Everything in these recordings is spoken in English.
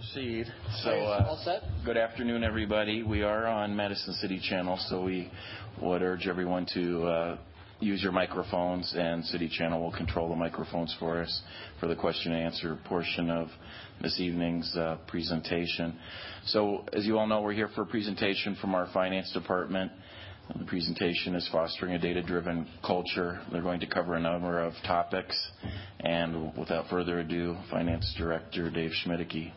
Proceed. Uh, all set? Good afternoon, everybody. We are on Madison City Channel, so we would urge everyone to uh, use your microphones, and City Channel will control the microphones for us for the question and answer portion of this evening's uh, presentation. So, as you all know, we're here for a presentation from our finance department. The presentation is Fostering a Data-Driven Culture. They're going to cover a number of topics. And without further ado, Finance Director Dave Schmiedicke.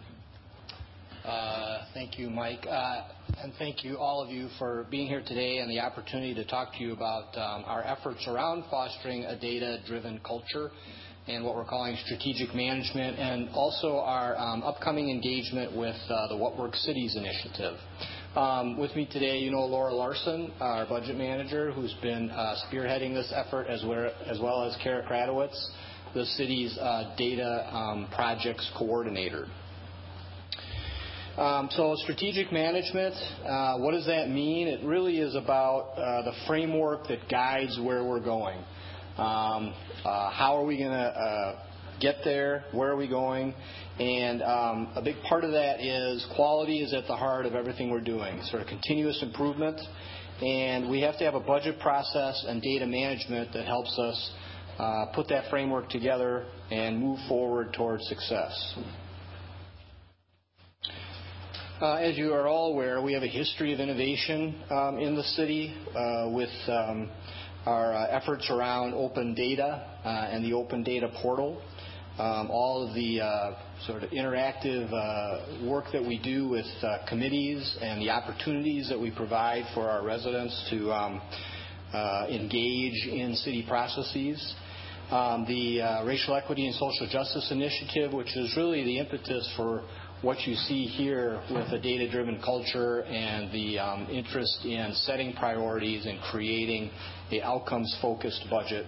Uh, thank you, Mike. Uh, and thank you, all of you, for being here today and the opportunity to talk to you about um, our efforts around fostering a data-driven culture and what we're calling strategic management, and also our um, upcoming engagement with uh, the What Works Cities initiative. Um, with me today, you know Laura Larson, our budget manager, who's been uh, spearheading this effort, as well as Kara Kratowicz, the city's data projects coordinator. Um, strategic management, uh, what does that mean? It really is about uh, the framework that guides where we're going. Um, uh, how are we going to get there? Where are we going? And um, a big part of that is quality is at the heart of everything we're doing, sort of continuous improvement. And we have to have a budget process and data management that helps us put that framework together and move forward towards success. Uh, as you are all aware, we have a history of innovation um, in the city uh, with um, our uh, efforts around open data and the open data portal. Um, all of the sort of interactive work that we do with committees and the opportunities that we provide for our residents to engage in city processes. The Racial Equity and Social Justice Initiative, which is really the impetus for what you see here with a data-driven culture and the um, interest in setting priorities and creating a outcomes-focused budget.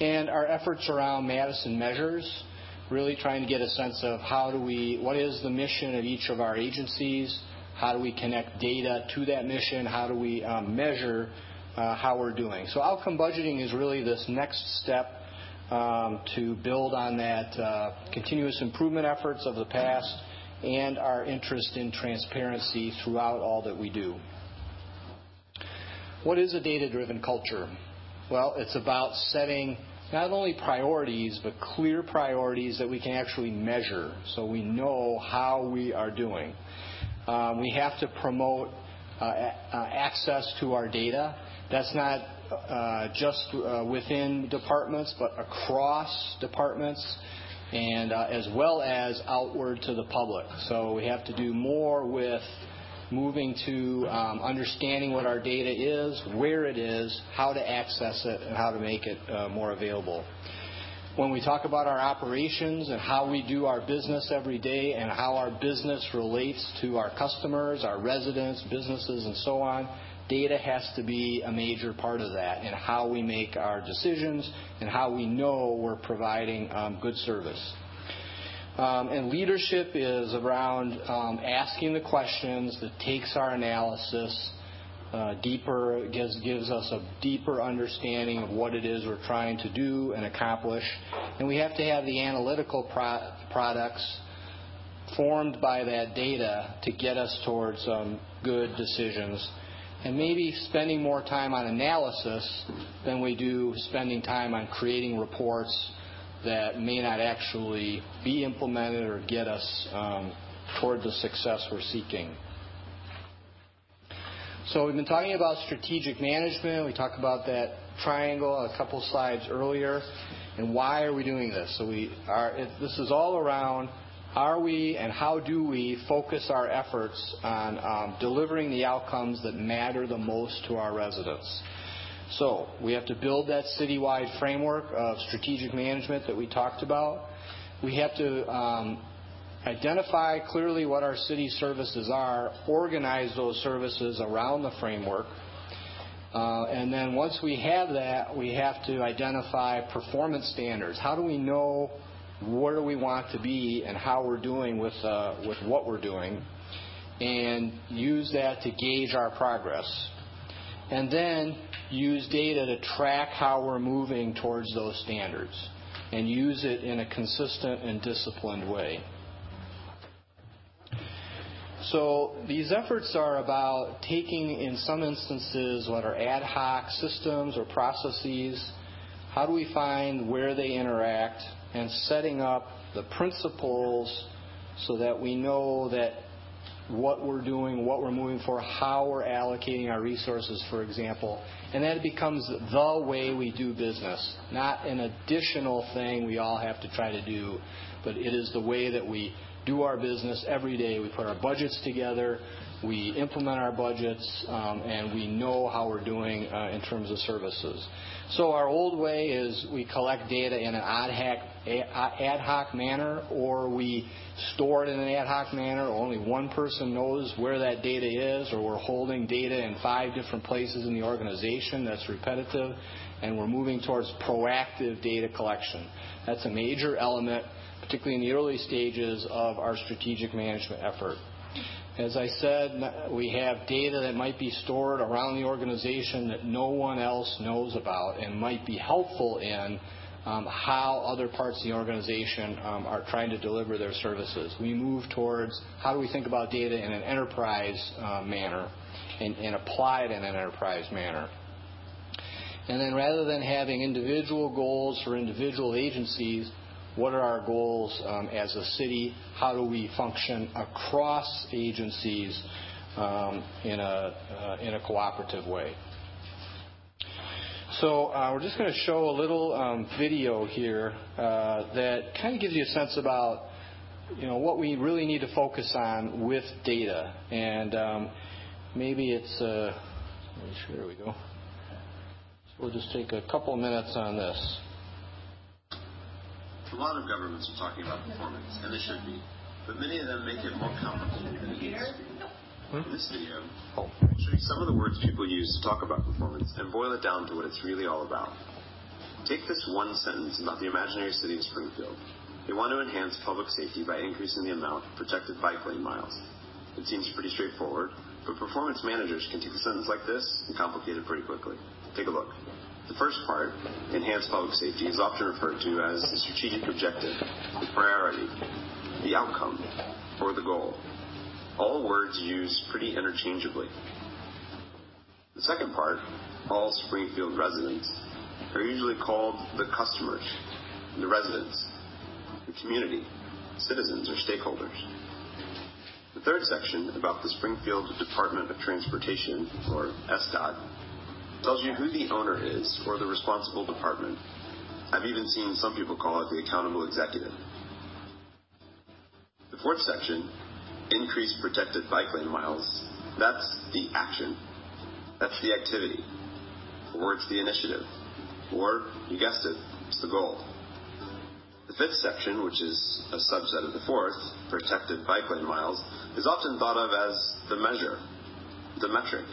And our efforts around Madison Measures, really trying to get a sense of how do we what is the mission of each of our agencies, how do we connect data to that mission, how do we um, measure uh, how we're doing. So outcome budgeting is really this next step um, to build on that uh, continuous improvement efforts of the past and our interest in transparency throughout all that we do. What is a data-driven culture? Well, it's about setting not only priorities, but clear priorities that we can actually measure so we know how we are doing. Um, we have to promote uh, uh, access to our data. That's not uh, just within departments, but across departments, and uh, as well as outward to the public. So we have to do more with moving to um, understanding what our data is, where it is, how to access it, and how to make it uh, more available. When we talk about our operations and how we do our business every day and how our business relates to our customers, our residents, businesses, and so on, data has to be a major part of that in how we make our decisions and how we know we're providing um, good service. Um, and leadership is around um, asking the questions that takes our analysis uh, deeper, gives us a deeper understanding of what it is we're trying to do and accomplish. And we have to have the analytical products formed by that data to get us towards good decisions. And maybe spending more time on analysis than we do spending time on creating reports that may not actually be implemented or get us um, toward the success we're seeking. So we've been talking about strategic management. We talked about that triangle a couple slides earlier. And why are we doing this? So, we are. this is all around are we and how do we focus our efforts on delivering the outcomes that matter the most to our residents. So we have to build that citywide framework of strategic management that we talked about. We have to identify clearly what our city services are, organize those services around the framework. Uh, and then once we have that, we have to identify performance standards. How do we know where do we want to be and how we're doing uh, with what we're doing, and use that to gauge our progress. And then use data to track how we're moving towards those standards and use it in a consistent and disciplined way. So these efforts are about taking, in some instances, what are ad hoc systems or processes, how do we find where they interact, and setting up the principles so that we know that what we're doing, what we're moving for, how we're allocating our resources, for example, and that becomes the way we do business, not an additional thing we all have to try to do, but it is the way that we do our business every day. We put our budgets together, we implement our budgets, um, and we know how we're doing uh, in terms of services. So our old way is we collect data in an ad hoc, ad hoc manner, or we store it in an ad hoc manner. Only one person knows where that data is, or we're holding data in five different places in the organization. That's repetitive, and we're moving towards proactive data collection. That's a major element, particularly in the early stages of our strategic management effort. As I said, we have data that might be stored around the organization that no one else knows about and might be helpful in um, how other parts of the organization um, are trying to deliver their services. We move towards how do we think about data in an enterprise uh, manner and, and apply it in an enterprise manner. And then rather than having individual goals for individual agencies, what are our goals um, as a city? How do we function across agencies um, in, a, uh, in a cooperative way? So uh, we're just going to show a little um, video here uh, that kind of gives you a sense about you know what we really need to focus on with data, and um, maybe it's uh, here we go. So we'll just take a couple minutes on this. A lot of governments are talking about performance, and they should be, but many of them make it more complicated than it needs to be. Hmm? In this video, I'll show you some of the words people use to talk about performance and boil it down to what it's really all about. Take this one sentence about the imaginary city of Springfield. They want to enhance public safety by increasing the amount of protected bike lane miles. It seems pretty straightforward, but performance managers can take a sentence like this and complicate it pretty quickly. Take a look. The first part, enhanced public safety, is often referred to as the strategic objective, the priority, the outcome, or the goal. All words used pretty interchangeably. The second part, all Springfield residents, are usually called the customers, the residents, the community, citizens, or stakeholders. The third section about the Springfield Department of Transportation, or SDOT, tells you who the owner is or the responsible department. I've even seen some people call it the accountable executive. The fourth section, increase protected bike lane miles, that's the action. That's the activity. Or it's the initiative. Or, you guessed it, it's the goal. The fifth section, which is a subset of the fourth, protected bike lane miles, is often thought of as the measure, the metric,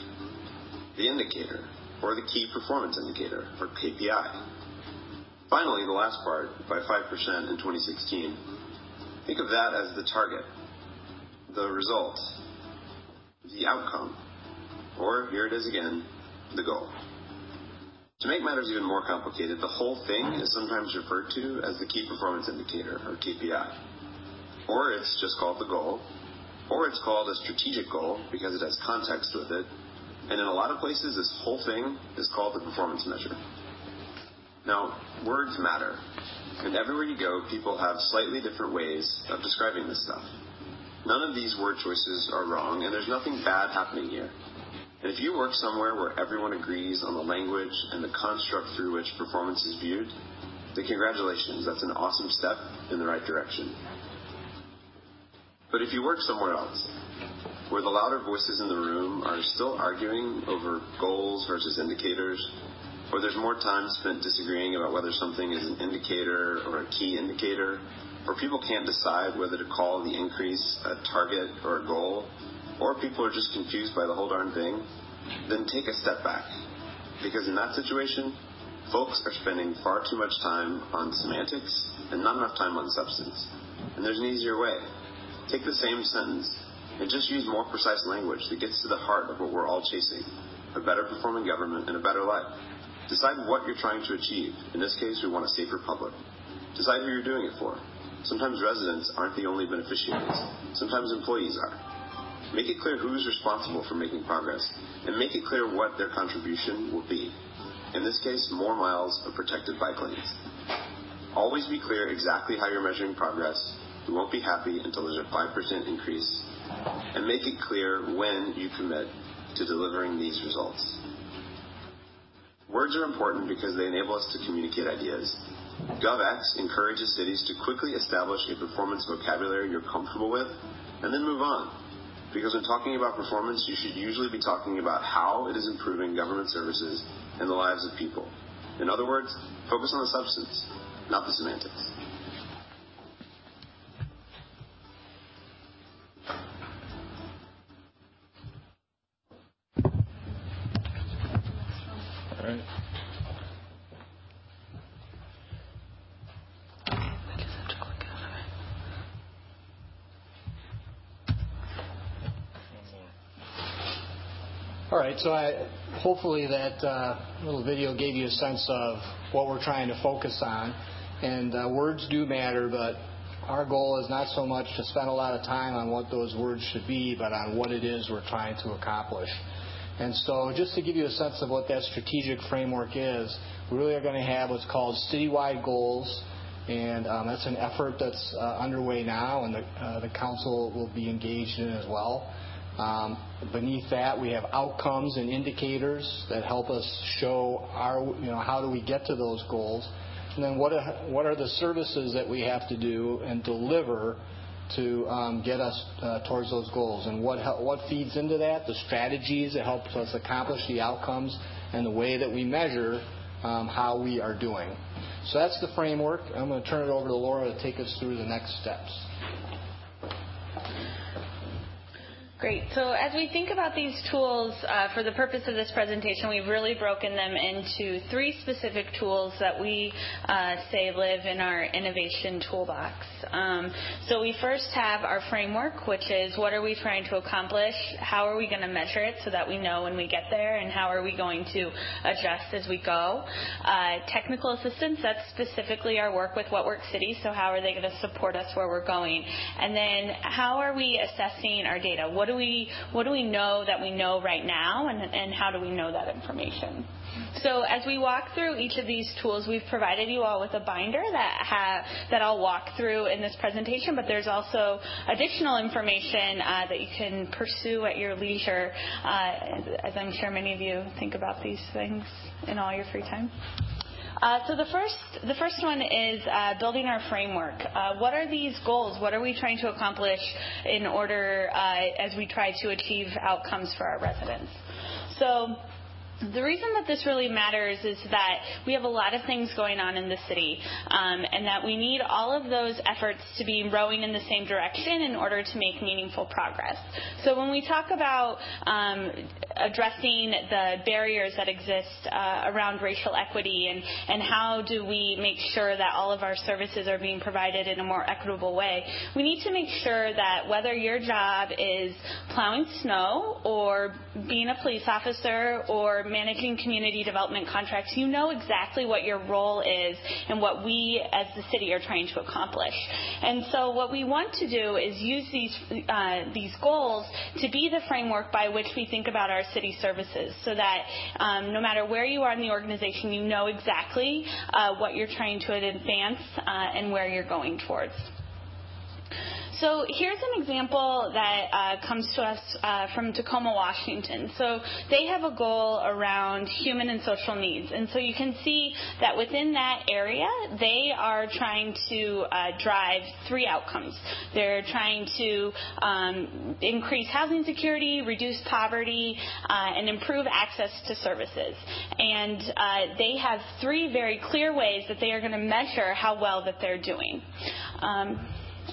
the indicator, or the key performance indicator, or KPI. Finally, the last part, by 5% in 2016, think of that as the target, the result, the outcome, or here it is again, the goal. To make matters even more complicated, the whole thing is sometimes referred to as the key performance indicator, or KPI. Or it's just called the goal, or it's called a strategic goal because it has context with it, in a lot of places, this whole thing is called the performance measure. Now, words matter. And everywhere you go, people have slightly different ways of describing this stuff. None of these word choices are wrong, and there's nothing bad happening here. And if you work somewhere where everyone agrees on the language and the construct through which performance is viewed, then congratulations, that's an awesome step in the right direction. But if you work somewhere else, where the louder voices in the room are still arguing over goals versus indicators, or there's more time spent disagreeing about whether something is an indicator or a key indicator, or people can't decide whether to call the increase a target or a goal, or people are just confused by the whole darn thing, then take a step back. Because in that situation, folks are spending far too much time on semantics and not enough time on substance. And there's an easier way. Take the same sentence and just use more precise language that gets to the heart of what we're all chasing a better performing government and a better life. Decide what you're trying to achieve. In this case, we want a safer public. Decide who you're doing it for. Sometimes residents aren't the only beneficiaries. Sometimes employees are. Make it clear who's responsible for making progress, and make it clear what their contribution will be. In this case, more miles of protected bike lanes. Always be clear exactly how you're measuring progress. We won't be happy until there's a 5% increase. And make it clear when you commit to delivering these results. Words are important because they enable us to communicate ideas. GovEx encourages cities to quickly establish a performance vocabulary you're comfortable with and then move on. Because when talking about performance, you should usually be talking about how it is improving government services and the lives of people. In other words, focus on the substance, not the semantics. Right. All right, so I, hopefully that uh, little video gave you a sense of what we're trying to focus on. And uh, words do matter, but our goal is not so much to spend a lot of time on what those words should be, but on what it is we're trying to accomplish. And so, just to give you a sense of what that strategic framework is, we really are going to have what's called citywide goals, and um, that's an effort that's uh, underway now, and the, uh, the council will be engaged in as well. Um, beneath that, we have outcomes and indicators that help us show how do we get to those goals. And then what what are the services that we have to do and deliver to um, get us uh, towards those goals? And what, what feeds into that? The strategies that help us accomplish the outcomes and the way that we measure um, how we are doing. So that's the framework. I'm going to turn it over to Laura to take us through the next steps. Great. So as we think about these tools, uh, for the purpose of this presentation, we've really broken them into three specific tools that we uh, say live in our innovation toolbox. Um, so we first have our framework, which is what are we trying to accomplish? How are we going to measure it so that we know when we get there? And how are we going to adjust as we go? Uh, technical assistance, that's specifically our work with What Works City. So how are they going to support us where we're going? And then how are we assessing our data? What do we what do we know that we know right now, and, and how do we know that information? So as we walk through each of these tools, we've provided you all with a binder that ha- that I'll walk through in this presentation, but there's also additional information uh, that you can pursue at your leisure, uh, as I'm sure many of you think about these things in all your free time. Uh, so the first, the first one is uh, building our framework. Uh, what are these goals? What are we trying to accomplish in order as we try to achieve outcomes for our residents? So the reason that this really matters is that we have a lot of things going on in the city, um, and that we need all of those efforts to be rowing in the same direction in order to make meaningful progress. So when we talk about um, addressing the barriers that exist uh, around racial equity and, and how do we make sure that all of our services are being provided in a more equitable way, we need to make sure that whether your job is plowing snow or being a police officer or managing community development contracts, you know exactly what your role is and what we as the city are trying to accomplish. And so what we want to do is use these, uh, these goals to be the framework by which we think about our city services so that um, no matter where you are in the organization, you know exactly uh, what you're trying to advance uh, and where you're going towards. So here's an example that uh, comes to us uh, from Tacoma, Washington. So they have a goal around human and social needs. And so you can see that within that area, they are trying to uh, drive three outcomes. They're trying to um, increase housing security, reduce poverty, uh, and improve access to services. And uh, they have three very clear ways that they are going to measure how well that they're doing. Um,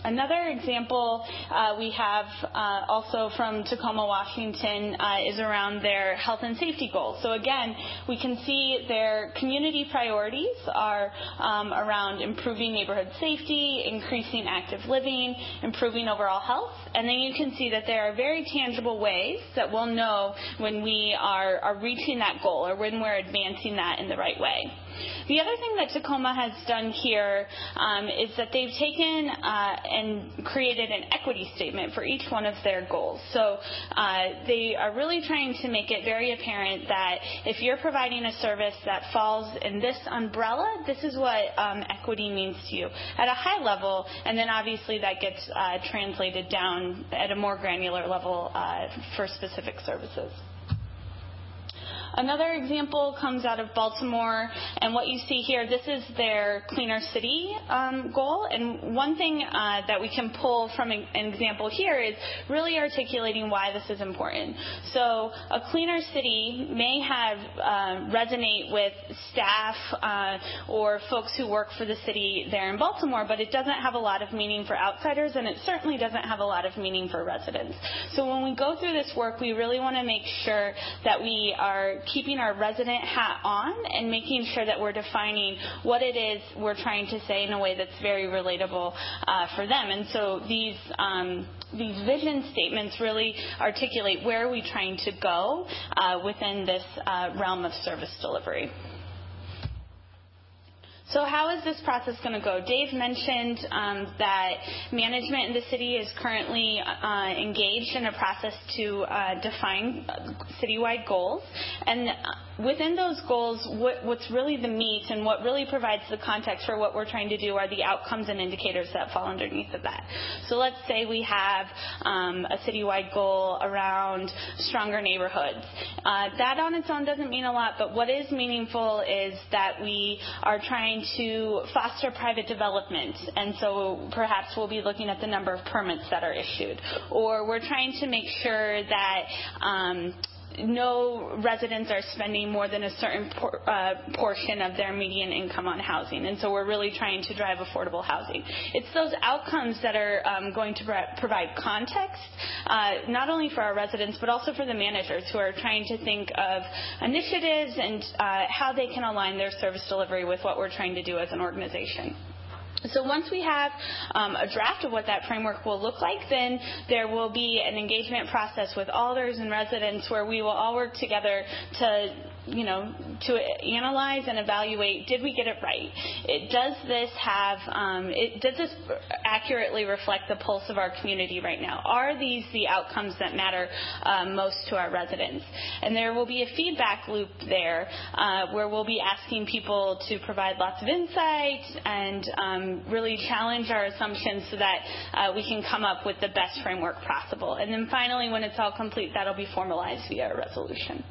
Another example uh, we have uh, also from Tacoma, Washington, uh, is around their health and safety goals. So again, we can see their community priorities are um, around improving neighborhood safety, increasing active living, improving overall health, and then you can see that there are very tangible ways that we'll know when we are, are reaching that goal or when we're advancing that in the right way. The other thing that Tacoma has done here um, is that they've taken uh, and created an equity statement for each one of their goals. So uh, they are really trying to make it very apparent that if you're providing a service that falls in this umbrella, this is what um, equity means to you at a high level, and then obviously that gets uh, translated down at a more granular level uh, for specific services. Another example comes out of Baltimore, and what you see here, this is their cleaner city um, goal. And one thing uh, that we can pull from an example here is really articulating why this is important. So a cleaner city may have uh, resonate with staff uh, or folks who work for the city there in Baltimore, but it doesn't have a lot of meaning for outsiders, and it certainly doesn't have a lot of meaning for residents. So when we go through this work, we really want to make sure that we are keeping our resident hat on and making sure that we're defining what it is we're trying to say in a way that's very relatable uh, for them. And so these um, these vision statements really articulate where are we trying to go uh, within this uh, realm of service delivery. So how is this process going to go? Dave mentioned um, that management in the city is currently uh, engaged in a process to uh, define citywide goals. And within those goals, what, what's really the meat and what really provides the context for what we're trying to do are the outcomes and indicators that fall underneath of that. So let's say we have um, a citywide goal around stronger neighborhoods. Uh, that on its own doesn't mean a lot, but what is meaningful is that we are trying to foster private development, and so perhaps we'll be looking at the number of permits that are issued, or we're trying to make sure that um, no residents are spending more than a certain por- uh, portion of their median income on housing. And so we're really trying to drive affordable housing. It's those outcomes that are um, going to pro- provide context, uh, not only for our residents, but also for the managers who are trying to think of initiatives and uh, how they can align their service delivery with what we're trying to do as an organization. So once we have um, a draft of what that framework will look like, then there will be an engagement process with alders and residents where we will all work together to you know, to analyze and evaluate, did we get it right? It, does this have, um, it, does this accurately reflect the pulse of our community right now? Are these the outcomes that matter um, most to our residents? And there will be a feedback loop there uh, where we'll be asking people to provide lots of insight and um, really challenge our assumptions so that uh, we can come up with the best framework possible. And then finally, when it's all complete, that'll be formalized via a resolution.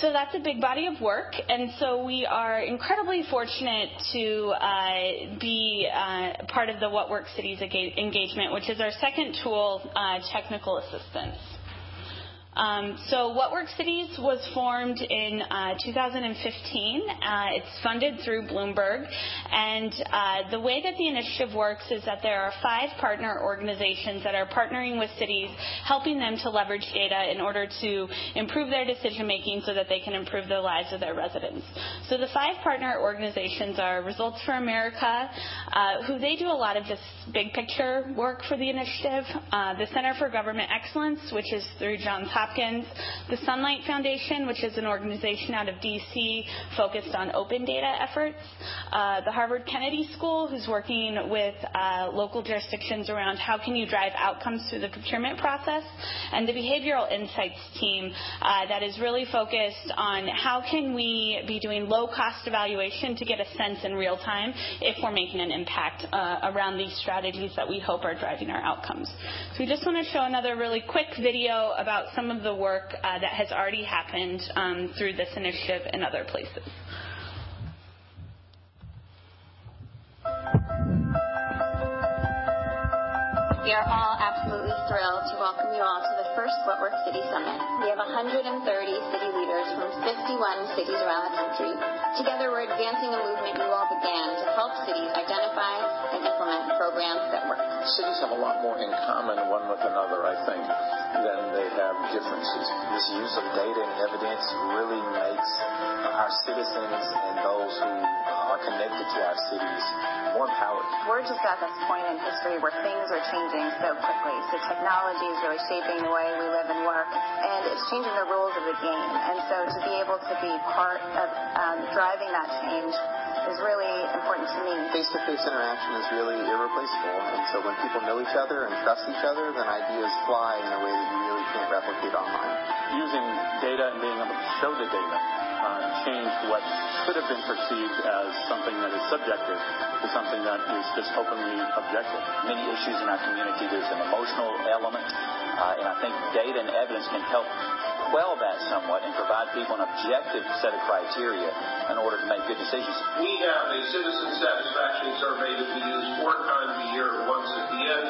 So that's a big body of work, and so we are incredibly fortunate to uh, be uh, part of the What Works Cities engagement, which is our second tool, uh, technical assistance. Um, so What Works Cities was formed in uh, 2015. Uh, it's funded through Bloomberg. And uh, the way that the initiative works is that there are five partner organizations that are partnering with cities, helping them to leverage data in order to improve their decision making so that they can improve the lives of their residents. So the five partner organizations are Results for America, uh, who they do a lot of this big picture work for the initiative, uh, the Center for Government Excellence, which is through Johns Hopkins, the Sunlight Foundation, which is an organization out of D.C. focused on open data efforts, uh, the Harvard Kennedy School, who's working with uh, local jurisdictions around how can you drive outcomes through the procurement process, and the Behavioral Insights team uh, that is really focused on how can we be doing low-cost evaluation to get a sense in real time if we're making an impact uh, around these strategies that we hope are driving our outcomes. So we just want to show another really quick video about some of the work uh, that has already happened um, through this initiative in other places. We are all absolutely thrilled to welcome you all to the first What Works City Summit. We have 130 city leaders from 51 cities around the country. Together, we're advancing a movement you all began to help cities identify and implement programs that work. Cities have a lot more in common one with another, I think than they have differences. This use of data and evidence really makes our citizens and those who are connected to our cities more empowered. We're just at this point in history where things are changing so quickly. So technology is really shaping the way we live and work, and it's changing the rules of the game. And so to be able to be part of um, driving that change is really important to me. Face-to-face interaction is really irreplaceable, and so when people know each other and trust each other, then ideas fly in a way that you really can't replicate online. Using data and being able to show the data uh, change what could have been perceived as something that is subjective to something that is just openly objective. Many issues in our community, there's an emotional element, uh, and I think data and evidence can help quell that somewhat and provide people an objective set of criteria in order to make good decisions. We have a citizen satisfaction survey that we use four times a year, once at the end,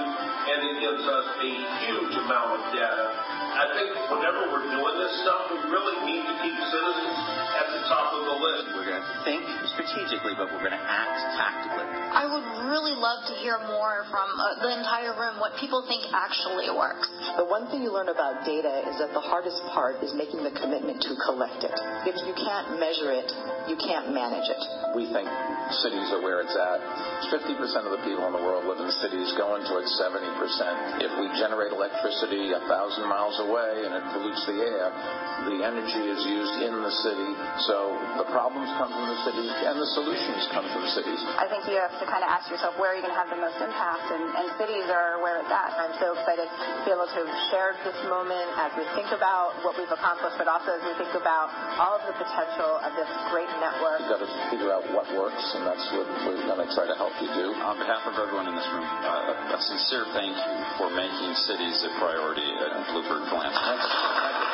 and it gives us a huge amount of data. I think whenever we're doing this stuff, we really need to keep citizens at the top of the list. We're going to think strategically, but we're going to act tactically. I would really love to hear more from uh, the entire room what people think actually works. The one thing you learn about data is that the hardest part is making the commitment to collect it. If you can't measure it, you can't manage it. We think cities are where it's at. 50% of the people in the world live in cities, going towards 70%. If we generate electricity a thousand miles away and it pollutes the air, the energy is used in the city. So the problems come from the city and the solutions come from the cities. I think you have to kind of ask yourself where are you going to have the most impact, and, and cities are where it's at. I'm so excited to be able to share this moment as we think about what we've accomplished, but also as we think about all of the potential of this great network. You've got to figure out what works, and that's what we're going to try to help you do. On behalf of everyone in this room, uh, a sincere thank you for making cities a priority at Bloomberg Philanthropy.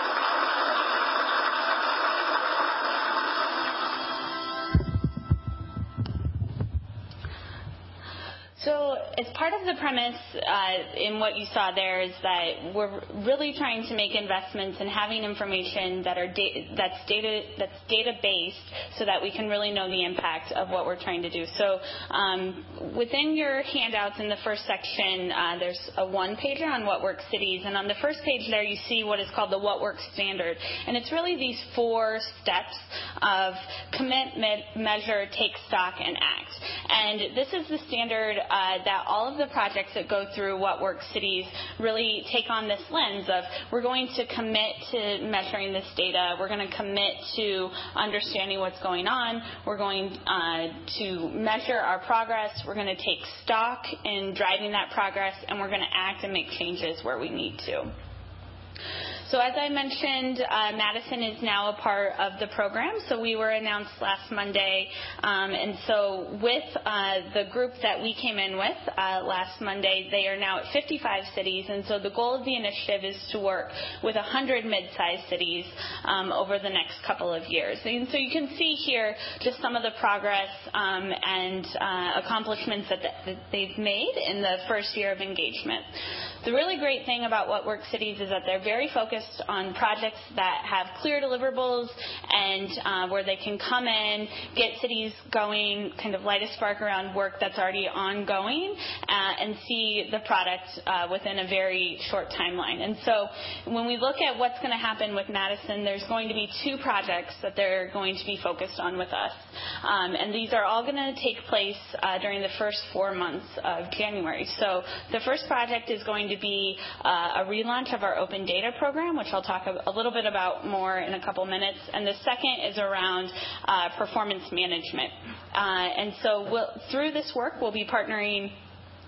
So, as part of the premise uh, in what you saw there is that we're really trying to make investments in having information that are da- that's data that's data based, so that we can really know the impact of what we're trying to do. So, um, within your handouts in the first section, uh, there's a one pager on what works cities, and on the first page there you see what is called the what works standard, and it's really these four steps of commit, me- measure, take stock, and act. And this is the standard uh, that all of the projects that go through What Works Cities really take on this lens of we're going to commit to measuring this data, we're going to commit to understanding what's going on, we're going uh, to measure our progress, we're going to take stock in driving that progress, and we're going to act and make changes where we need to. So as I mentioned, uh, Madison is now a part of the program. So we were announced last Monday, um, and so with uh, the group that we came in with uh, last Monday, they are now at 55 cities, and so the goal of the initiative is to work with 100 mid-sized cities um, over the next couple of years. And so you can see here just some of the progress um, and uh, accomplishments that, that they've made in the first year of engagement. The really great thing about What Works Cities is that they're very focused on projects that have clear deliverables and uh, where they can come in, get cities going, kind of light a spark around work that's already ongoing, uh, and see the product uh, within a very short timeline. And so when we look at what's going to happen with Madison, there's going to be two projects that they're going to be focused on with us. Um, and these are all going to take place uh, during the first four months of January. So the first project is going to be uh, a relaunch of our open data program, which I'll talk a, a, little bit about more in a couple minutes. And the second is around uh, performance management. Uh, and so we'll, through this work, we'll be partnering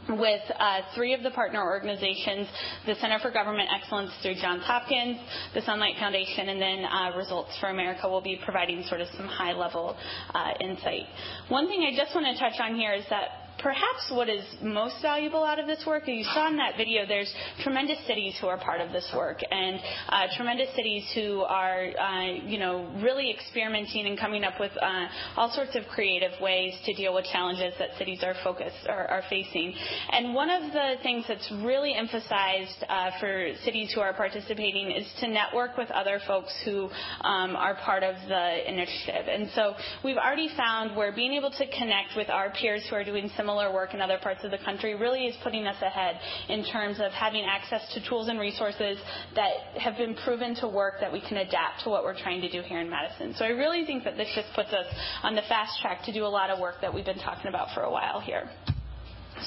with uh, three of the partner organizations, the Center for Government Excellence through Johns Hopkins, the Sunlight Foundation, and then uh, Results for America will be providing sort of some high-level uh, insight. One thing I just want to touch on here is that perhaps what is most valuable out of this work, you saw in that video, there's tremendous cities who are part of this work, and uh, tremendous cities who are, uh, you know, really experimenting and coming up with uh, all sorts of creative ways to deal with challenges that cities are focused or are facing. And one of the things that's really emphasized uh, for cities who are participating is to network with other folks who um, are part of the initiative. And so we've already found we're being able to connect with our peers who are doing some similar work in other parts of the country really is putting us ahead in terms of having access to tools and resources that have been proven to work that we can adapt to what we're trying to do here in Madison. So I really think that this just puts us on the fast track to do a lot of work that we've been talking about for a while here.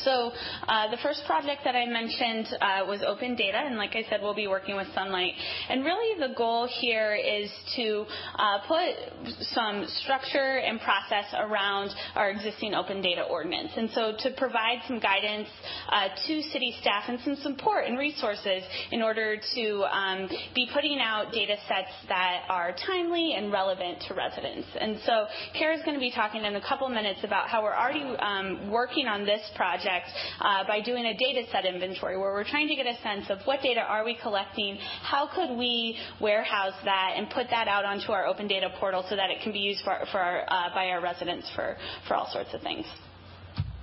So uh, the first project that I mentioned uh, was open data, and like I said, we'll be working with Sunlight. And really, the goal here is to uh, put some structure and process around our existing open data ordinance, and so to provide some guidance uh, to city staff and some support and resources in order to um, be putting out data sets that are timely and relevant to residents. And so Kara's going to be talking in a couple minutes about how we're already um, working on this project project uh, by doing a data set inventory where we're trying to get a sense of what data are we collecting, how could we warehouse that and put that out onto our open data portal so that it can be used for, for our, uh, by our residents for, for all sorts of things.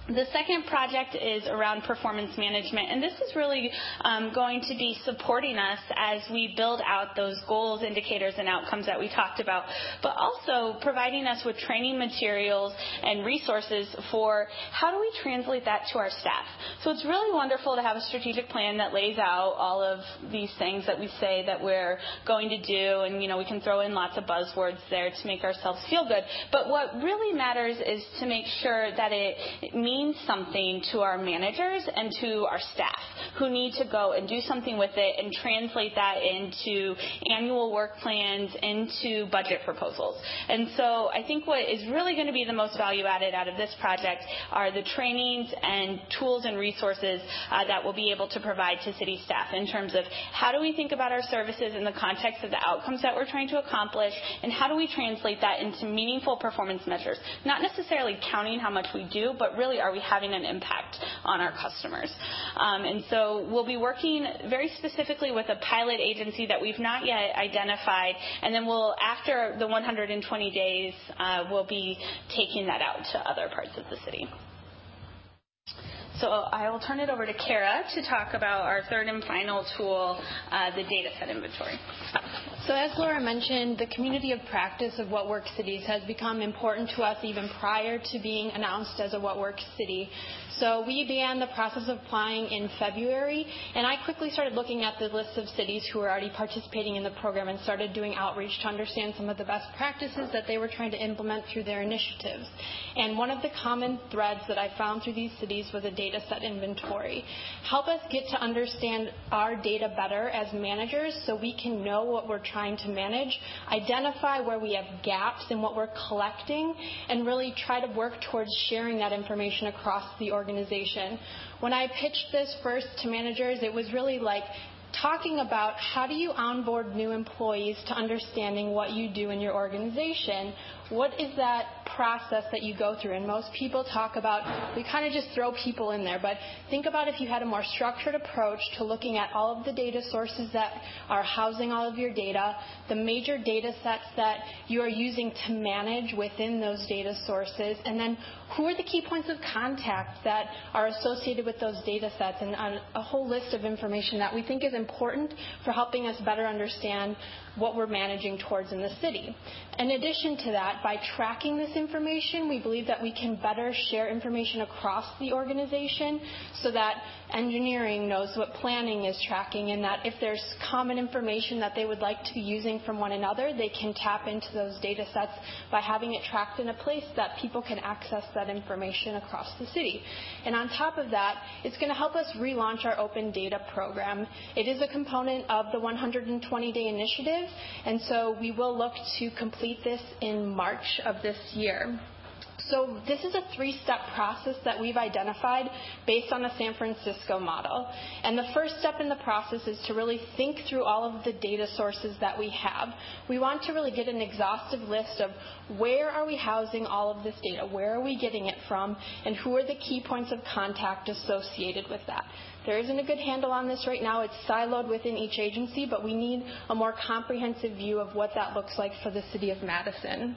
The second project is around performance management, and this is really um, going to be supporting us as we build out those goals, indicators, and outcomes that we talked about, but also providing us with training materials and resources for how do we translate that to our staff. So it's really wonderful to have a strategic plan that lays out all of these things that we say that we're going to do, and you know we can throw in lots of buzzwords there to make ourselves feel good. But what really matters is to make sure that it, it means means something to our managers and to our staff who need to go and do something with it and translate that into annual work plans, into budget proposals. And so I think what is really going to be the most value added out of this project are the trainings and tools and resources uh, that we'll be able to provide to city staff in terms of how do we think about our services in the context of the outcomes that we're trying to accomplish and how do we translate that into meaningful performance measures. Not necessarily counting how much we do, but really are we having an impact on our customers? Um, and so we'll be working very specifically with a pilot agency that we've not yet identified, and then we'll, after the 120 days, uh, we'll be taking that out to other parts of the city. So I will turn it over to Kara to talk about our third and final tool, uh, the data set inventory. So as Laura mentioned, the community of practice of What Works Cities has become important to us even prior to being announced as a What Works City. So we began the process of applying in February, and I quickly started looking at the list of cities who were already participating in the program and started doing outreach to understand some of the best practices that they were trying to implement through their initiatives. And one of the common threads that I found through these cities was a data set inventory. Help us get to understand our data better as managers so we can know what we're trying to manage, identify where we have gaps in what we're collecting, and really try to work towards sharing that information across the organization organization. When I pitched this first to managers, it was really like talking about how do you onboard new employees to understanding what you do in your organization. What is that process that you go through. And most people talk about, we kind of just throw people in there. But think about if you had a more structured approach to looking at all of the data sources that are housing all of your data, the major data sets that you are using to manage within those data sources, and then who are the key points of contact that are associated with those data sets, and a whole list of information that we think is important for helping us better understand what we're managing towards in the city. In addition to that, by tracking this information, we believe that we can better share information across the organization so that engineering knows what planning is tracking and that if there's common information that they would like to be using from one another, they can tap into those data sets by having it tracked in a place that people can access that information across the city. And on top of that, it's going to help us relaunch our open data program. It is a component of the 120-day initiative, and so we will look to complete this in March of this year. So this is a three-step process that we've identified based on the San Francisco model. And the first step in the process is to really think through all of the data sources that we have. We want to really get an exhaustive list of where are we housing all of this data, where are we getting it from, and who are the key points of contact associated with that. There isn't a good handle on this right now. It's siloed within each agency, but we need a more comprehensive view of what that looks like for the city of Madison.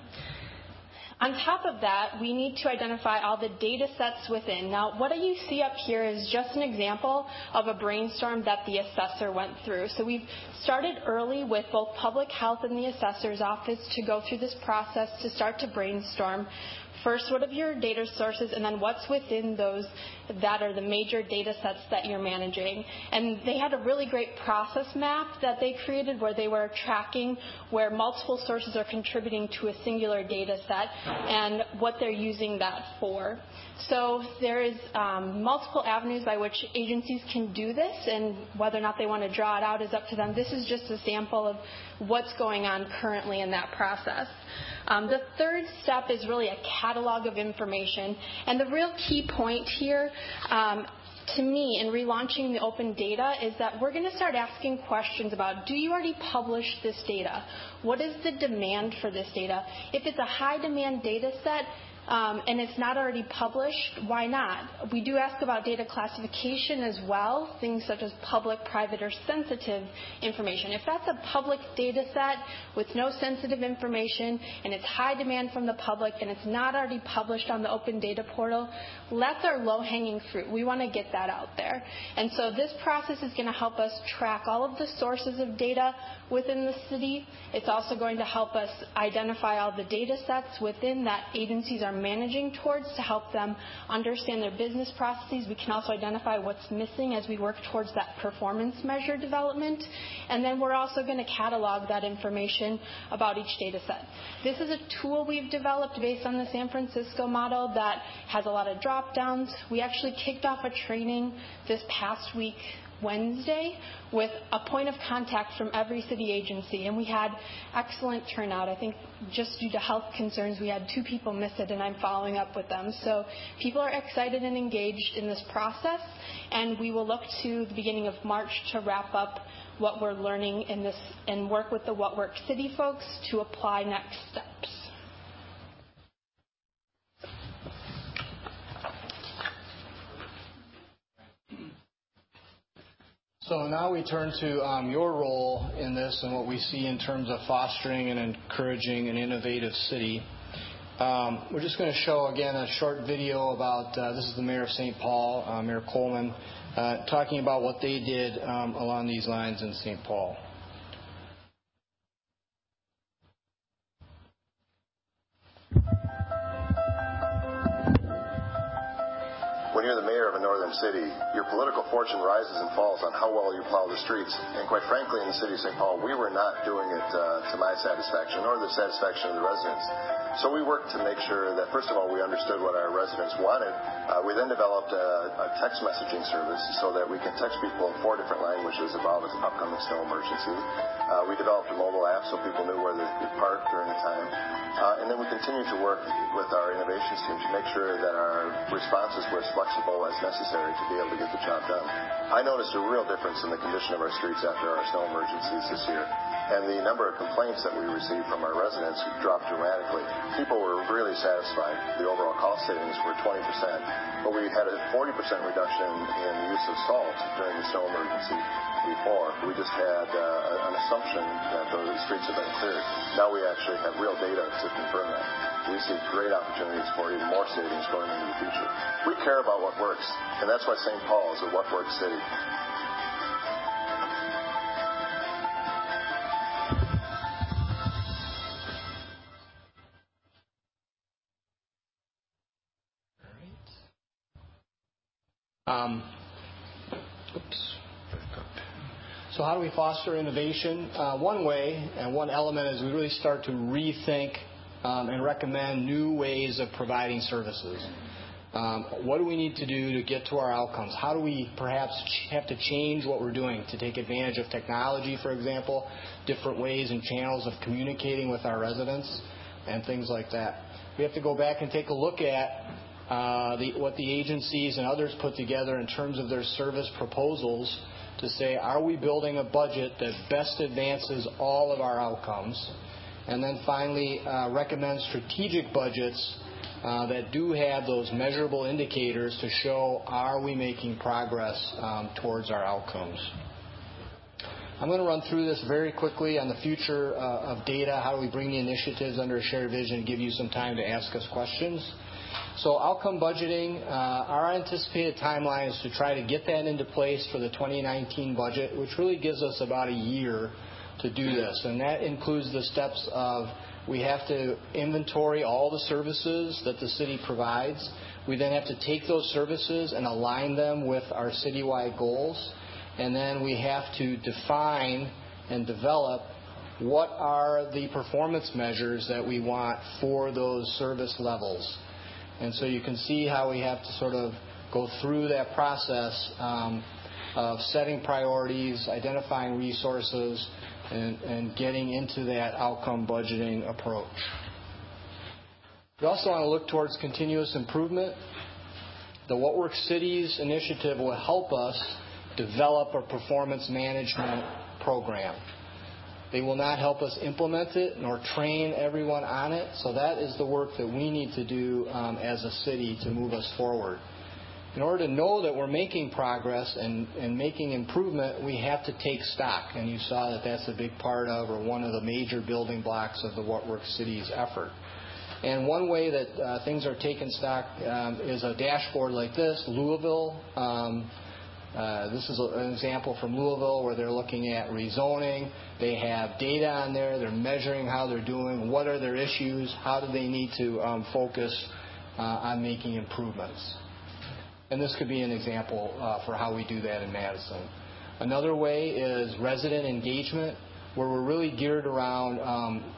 On top of that, we need to identify all the data sets within. Now, what you see up here is just an example of a brainstorm that the assessor went through. So we've started early with both public health and the assessor's office to go through this process to start to brainstorm first, what are your data sources, and then what's within those that are the major data sets that you're managing. And they had a really great process map that they created where they were tracking where multiple sources are contributing to a singular data set and what they're using that for. So there is um, multiple avenues by which agencies can do this, and whether or not they want to draw it out is up to them. This is just a sample of what's going on currently in that process. Um, the third step is really a catalog of information, and the real key point here um, to me in relaunching the open data is that we're going to start asking questions about do you already publish this data? What is the demand for this data? If it's a high demand data set, um, and it's not already published, why not? We do ask about data classification as well, things such as public, private, or sensitive information. If that's a public data set with no sensitive information and it's high demand from the public and it's not already published on the open data portal, that's our low-hanging fruit. We want to get that out there. And so this process is going to help us track all of the sources of data within the city. It's also going to help us identify all the data sets within that agencies are managing towards to help them understand their business processes. We can also identify what's missing as we work towards that performance measure development. And then we're also going to catalog that information about each data set. This is a tool we've developed based on the San Francisco model that has a lot of drop downs. We actually kicked off a training this past week Wednesday with a point of contact from every city agency, and we had excellent turnout. I think just due to health concerns, we had two people miss it, and I'm following up with them. So people are excited and engaged in this process, and we will look to the beginning of March to wrap up what we're learning in this and work with the What Works City folks to apply next steps. So now we turn to um, your role in this and what we see in terms of fostering and encouraging an innovative city. Um, we're just going to show again a short video about uh, this is the mayor of St. Paul, uh, Mayor Coleman, uh, talking about what they did um, along these lines in St. Paul. When you're the mayor of a northern city, your political fortune rises and falls on how well you plow the streets. And quite frankly, in the city of St. Paul, we were not doing it uh, to my satisfaction or the satisfaction of the residents. So we worked to make sure that, first of all, we understood what our residents wanted. Uh, we then developed a, a, text messaging service so that we can text people in four different languages about an upcoming snow emergency. Uh, we developed a mobile app so people knew where they could park during the time. Uh, and then we continued to work with our innovations team to make sure that our responses were as flexible as necessary to be able to get the job done. I noticed a real difference in the condition of our streets after our snow emergencies this year and the number of complaints that we received from our residents dropped dramatically. People were really satisfied. The overall cost savings were 20%, but we had a 40% reduction in the use of salt during the snow emergency before. We just had uh, an assumption that the streets have been cleared. Now we actually have real data to confirm that. We see great opportunities for even more savings going into the future. We care about what works, and that's why St. Paul is a what works city. Um, oops. So how do we foster innovation? Uh, one way and one element is we really start to rethink um, and recommend new ways of providing services. Um, what do we need to do to get to our outcomes? How do we perhaps have to change what we're doing to take advantage of technology, for example, different ways and channels of communicating with our residents, and things like that? We have to go back and take a look at the, what the agencies and others put together in terms of their service proposals to say, are we building a budget that best advances all of our outcomes? And then finally, uh, recommend strategic budgets uh, that do have those measurable indicators to show are we making progress um, towards our outcomes. I'm going to run through this very quickly on the future uh, of data. How do we bring the initiatives under a shared vision? Give you some time to ask us questions. So outcome budgeting, uh, our anticipated timeline is to try to get that into place for the 2019 budget, which really gives us about a year to do this. And that includes the steps of We have to inventory all the services that the city provides. We then have to take those services and align them with our citywide goals. And then we have to define and develop what are the performance measures that we want for those service levels. And so you can see how we have to sort of go through that process um, of setting priorities, identifying resources, and, and getting into that outcome budgeting approach. We also want to look towards continuous improvement. The What Works Cities initiative will help us develop a performance management program. They will not help us implement it nor train everyone on it. So that is the work that we need to do um, as a city to move us forward. In order to know that we're making progress and, and making improvement, we have to take stock. And you saw that that's a big part of, or one of the major building blocks of the What Works Cities effort. And one way that uh, things are taken stock um, is a dashboard like this. Louisville um, uh, this is an example from Louisville where they're looking at rezoning. They have data on there. They're measuring how they're doing. What are their issues? How do they need to um, focus uh, on making improvements? And this could be an example uh, for how we do that in Madison. Another way is resident engagement, where we're really geared around um,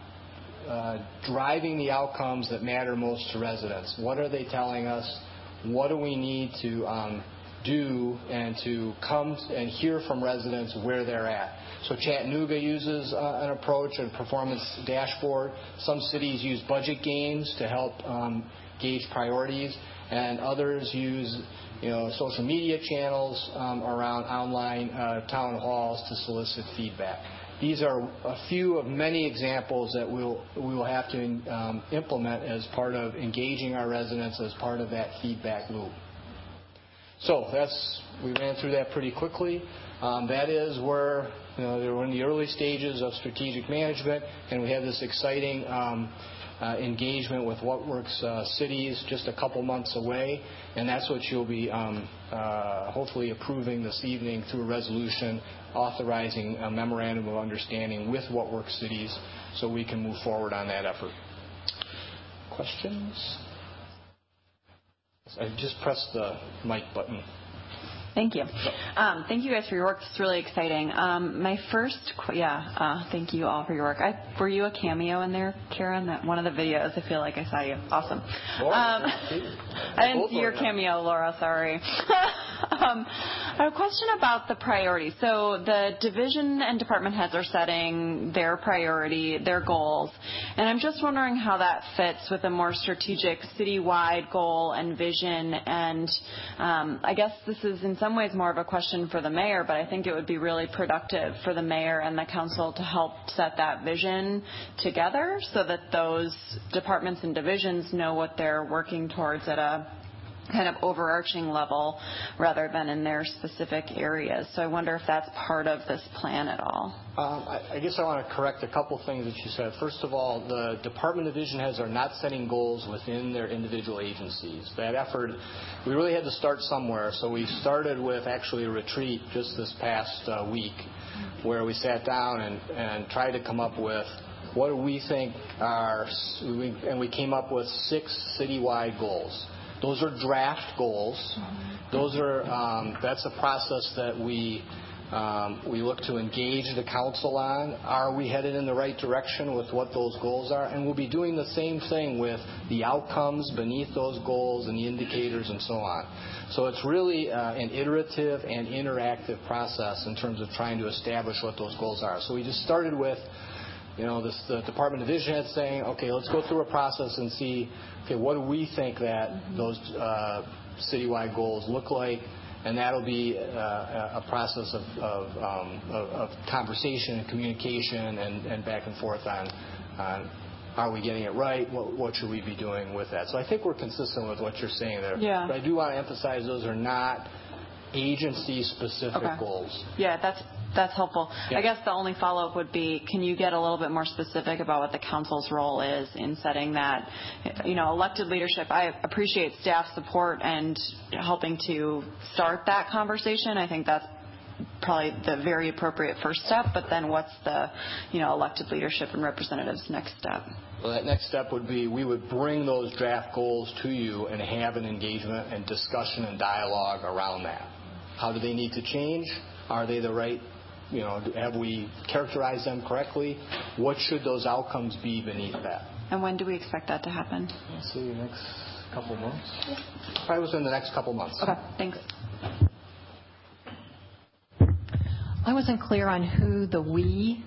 uh, driving the outcomes that matter most to residents. What are they telling us? What do we need to um, do and to come and hear from residents where they're at. So Chattanooga uses uh, an approach, a performance dashboard. Some cities use budget gains to help um, gauge priorities, and others use you know, social media channels um, around online uh, town halls to solicit feedback. These are a few of many examples that we'll, we will have to um, implement as part of engaging our residents as part of that feedback loop. So that's we ran through that pretty quickly. Um, that is where you know, they were in the early stages of strategic management, and we have this exciting um, uh, engagement with What Works uh, Cities just a couple months away, and that's what you'll be um, uh, hopefully approving this evening through a resolution authorizing a memorandum of understanding with What Works Cities so we can move forward on that effort. Questions? I just pressed the mic button. Thank you. Um, thank you guys for your work. It's really exciting. Um, my first, qu- yeah, uh, thank you all for your work. I, were you a cameo in there, Karen? That one of the videos. I feel like I saw you. Awesome. Laura, um, I didn't see your cameo, Laura. Sorry. um, I have a question about the priorities. So the division and department heads are setting their priority, their goals, and I'm just wondering how that fits with a more strategic citywide goal and vision. And um, I guess this is in some ways more of a question for the mayor, but I think it would be really productive for the mayor and the council to help set that vision together so that those departments and divisions know what they're working towards at a kind of overarching level rather than in their specific areas. So I wonder if that's part of this plan at all. Um, I, I, guess I want to correct a couple things that you said. First of all, the department division heads are not setting goals within their individual agencies. That effort, we really had to start somewhere. So we started with actually a retreat just this past uh, week where we sat down and, and tried to come up with what do we think are, and we came up with six citywide goals. Those are draft goals. Those are um, that's a process that we um, we look to engage the council on. Are we headed in the right direction with what those goals are? And we'll be doing the same thing with the outcomes beneath those goals and the indicators and so on. So it's really uh, an iterative and interactive process in terms of trying to establish what those goals are. So we just started with you know, this, the Department of Vision saying, okay, let's go through a process and see, okay, what do we think that those uh, citywide goals look like? And that'll be uh, a process of, of, um, of, of, conversation and communication and, and, back and forth on, on are we getting it right? What, what, should we be doing with that? So I think we're consistent with what you're saying there. Yeah. But I do want to emphasize those are not agency specific okay. goals. Yeah, that's that's helpful. I guess the only follow-up would be, can you get a little bit more specific about what the council's role is in setting that, you know, elected leadership? I appreciate staff support and helping to start that conversation. I think that's probably the very appropriate first step, but then what's the, you know, elected leadership and representatives' next step? Well, that next step would be we would bring those draft goals to you and have an engagement and discussion and dialogue around that. How do they need to change? Are they the right, you know, have we characterized them correctly? What should those outcomes be beneath that? And when do we expect that to happen? Let's see, next couple months? Probably within the next couple months. Okay, thanks. I wasn't clear on who the we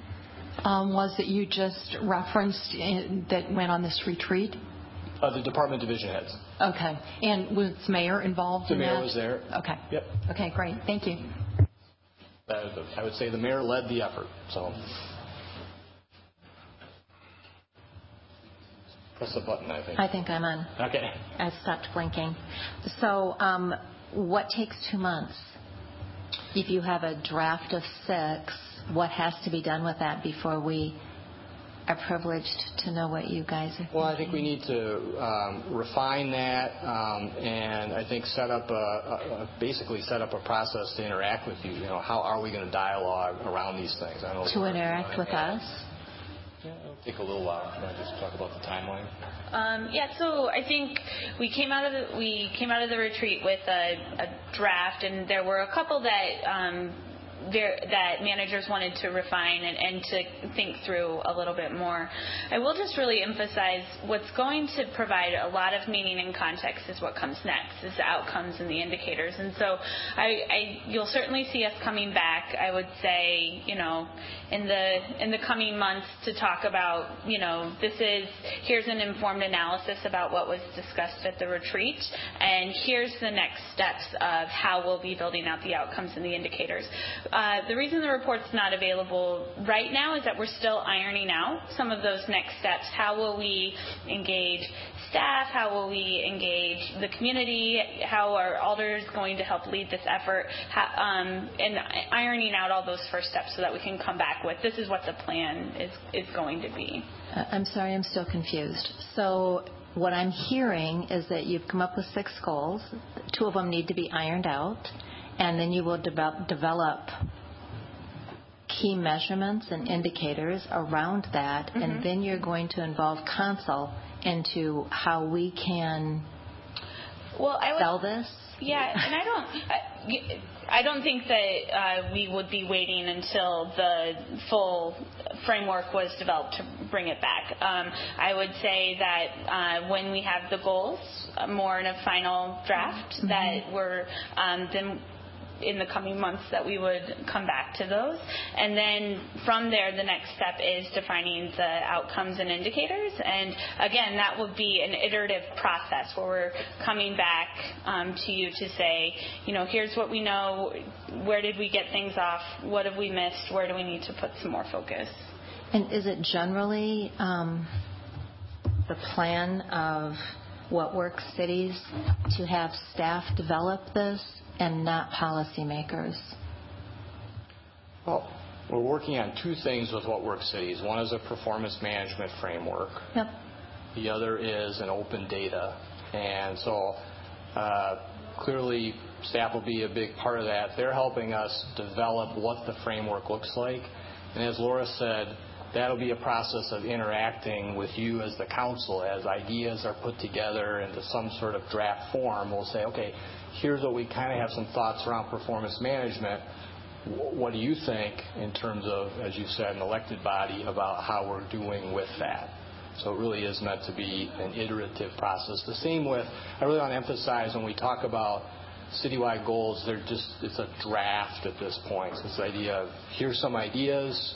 um, was that you just referenced in, that went on this retreat. Uh, the department division heads. Okay. And was mayor involved the in mayor that? was there. Okay. Yep. Okay, great. Thank you. Uh, I would say the mayor led the effort. So press the button, I think. I think I'm on. Okay. I stopped blinking. So, um, what takes two months? If you have a draft of six, what has to be done with that before we are privileged to know what you guys are Well, I think we need to um, refine that um, and I think set up a, a, basically set up a process to interact with you. You know, how are we going to dialogue around these things? I don't to interact with us? Yeah, it'll take a little while. Can I just talk about the timeline? Um, yeah, so I think we came out of the, we came out of the retreat with a, a draft, and there were a couple that um, there, that managers wanted to refine and, and to think through a little bit more. I will just really emphasize what's going to provide a lot of meaning and context is what comes next, is the outcomes and the indicators. And so I, I, you'll certainly see us coming back. I would say, you know, in the in the coming months to talk about, you know, this is here's an informed analysis about what was discussed at the retreat, and here's the next steps of how we'll be building out the outcomes and the indicators. Uh, the reason the report's not available right now is that we're still ironing out some of those next steps. How will we engage staff? How will we engage the community? How are alders going to help lead this effort? How, um, and ironing out all those first steps so that we can come back with this is what the plan is, is going to be. Uh, I'm sorry, I'm still confused. So what I'm hearing is that you've come up with six goals. Two of them need to be ironed out, and then you will de- develop key measurements and indicators around that, mm-hmm. and then you're going to involve council into how we can well, I would, sell this. Yeah, and I don't. I, I don't think that uh, we would be waiting until the full framework was developed to bring it back. Um, I would say that uh, when we have the goals, uh, more in a final draft, mm-hmm. that we're um, then in the coming months that we would come back to those. And then from there, the next step is defining the outcomes and indicators. And again, that would be an iterative process where we're coming back um, to you to say, you know, here's what we know, where did we get things off, what have we missed, where do we need to put some more focus. And is it generally um, the plan of what works cities to have staff develop this and not policymakers? Well, we're working on two things with What Works Cities. One is a performance management framework. Yep. The other is an open data. And so uh, clearly staff will be a big part of that. They're helping us develop what the framework looks like. And as Laura said, that'll be a process of interacting with you as the council as ideas are put together into some sort of draft form. We'll say, okay, here's what we kind of have some thoughts around performance management. What do you think in terms of, as you said, an elected body about how we're doing with that? So it really is meant to be an iterative process. The same with, I really want to emphasize when we talk about citywide goals, they're just, it's a draft at this point. It's the idea of here's some ideas,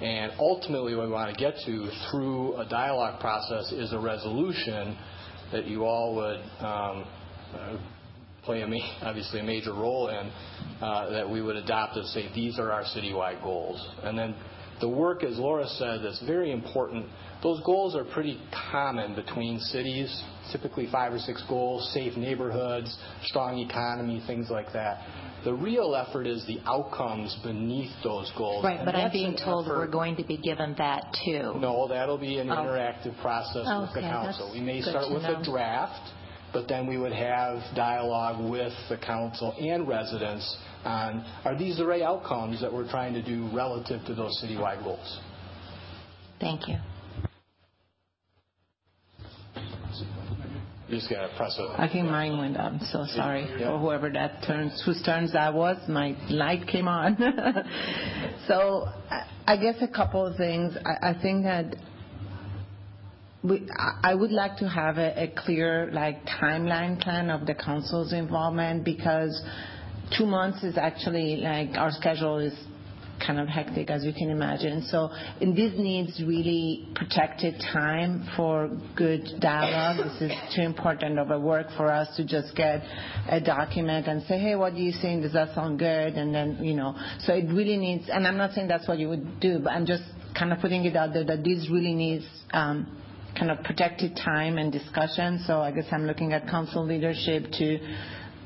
and ultimately, what we want to get to through a dialogue process is a resolution that you all would um, uh, play a ma- obviously a major role in uh, that we would adopt and say these are our citywide goals. And then the work, as Laura said, that's very important. Those goals are pretty common between cities, typically five or six goals, safe neighborhoods, strong economy, things like that. The real effort is the outcomes beneath those goals. Right, but I'm being told effort. we're going to be given that too. No, that'll be an oh. interactive process with the council. We may start with know. a draft, but then we would have dialogue with the council and residents on are these the right outcomes that we're trying to do relative to those citywide goals. Thank you. You just got to press it. I think mine went up. So sorry for whoever that turns, whose turns that was. My light came on. so I guess a couple of things. I, I think that we, I would like to have a, clear like timeline plan of the council's involvement because two months is actually like our schedule is kind of hectic, as you can imagine. So this needs really protected time for good dialogue. This is too important of a work for us to just get a document and say, hey, what do you think? Does that sound good? And then, you know, so it really needs, and I'm not saying that's what you would do, but I'm just kind of putting it out there that this really needs um, kind of protected time and discussion. So I guess I'm looking at council leadership to